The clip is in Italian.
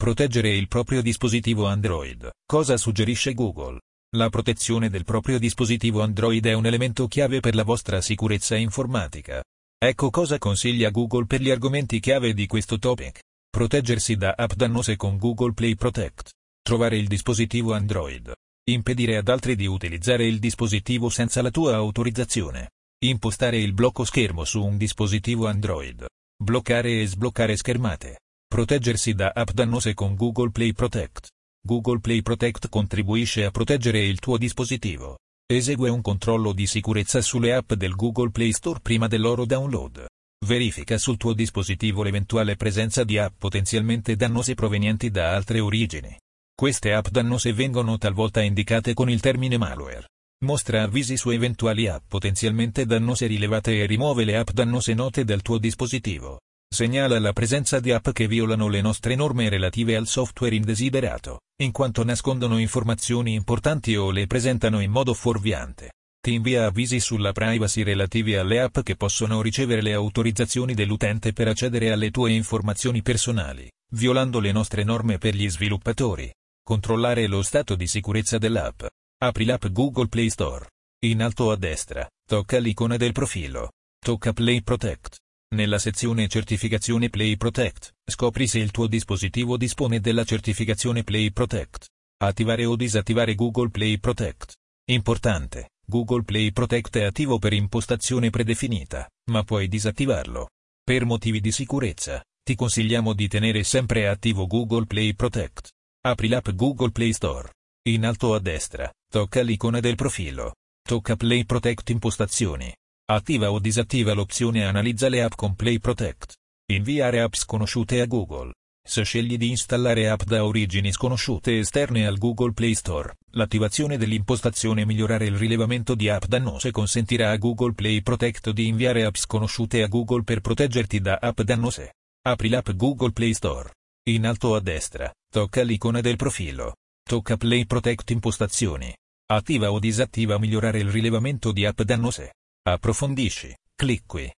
Proteggere il proprio dispositivo Android. Cosa suggerisce Google? La protezione del proprio dispositivo Android è un elemento chiave per la vostra sicurezza informatica. Ecco cosa consiglia Google per gli argomenti chiave di questo topic. Proteggersi da app dannose con Google Play Protect. Trovare il dispositivo Android. Impedire ad altri di utilizzare il dispositivo senza la tua autorizzazione. Impostare il blocco schermo su un dispositivo Android. Bloccare e sbloccare schermate. Proteggersi da app dannose con Google Play Protect. Google Play Protect contribuisce a proteggere il tuo dispositivo. Esegue un controllo di sicurezza sulle app del Google Play Store prima del loro download. Verifica sul tuo dispositivo l'eventuale presenza di app potenzialmente dannose provenienti da altre origini. Queste app dannose vengono talvolta indicate con il termine malware. Mostra avvisi su eventuali app potenzialmente dannose rilevate e rimuove le app dannose note dal tuo dispositivo. Segnala la presenza di app che violano le nostre norme relative al software indesiderato, in quanto nascondono informazioni importanti o le presentano in modo fuorviante. Ti invia avvisi sulla privacy relativi alle app che possono ricevere le autorizzazioni dell'utente per accedere alle tue informazioni personali, violando le nostre norme per gli sviluppatori. Controllare lo stato di sicurezza dell'app. Apri l'app Google Play Store. In alto a destra, tocca l'icona del profilo. Tocca Play Protect. Nella sezione Certificazione Play Protect, scopri se il tuo dispositivo dispone della certificazione Play Protect. Attivare o disattivare Google Play Protect. Importante, Google Play Protect è attivo per impostazione predefinita, ma puoi disattivarlo. Per motivi di sicurezza, ti consigliamo di tenere sempre attivo Google Play Protect. Apri l'app Google Play Store. In alto a destra, tocca l'icona del profilo. Tocca Play Protect Impostazioni. Attiva o disattiva l'opzione Analizza le app con Play Protect. Inviare app sconosciute a Google. Se scegli di installare app da origini sconosciute esterne al Google Play Store, l'attivazione dell'impostazione Migliorare il rilevamento di app dannose consentirà a Google Play Protect di inviare app sconosciute a Google per proteggerti da app dannose. Apri l'app Google Play Store. In alto a destra, tocca l'icona del profilo. Tocca Play Protect Impostazioni. Attiva o disattiva Migliorare il rilevamento di app dannose. Approfondisci. Clic qui.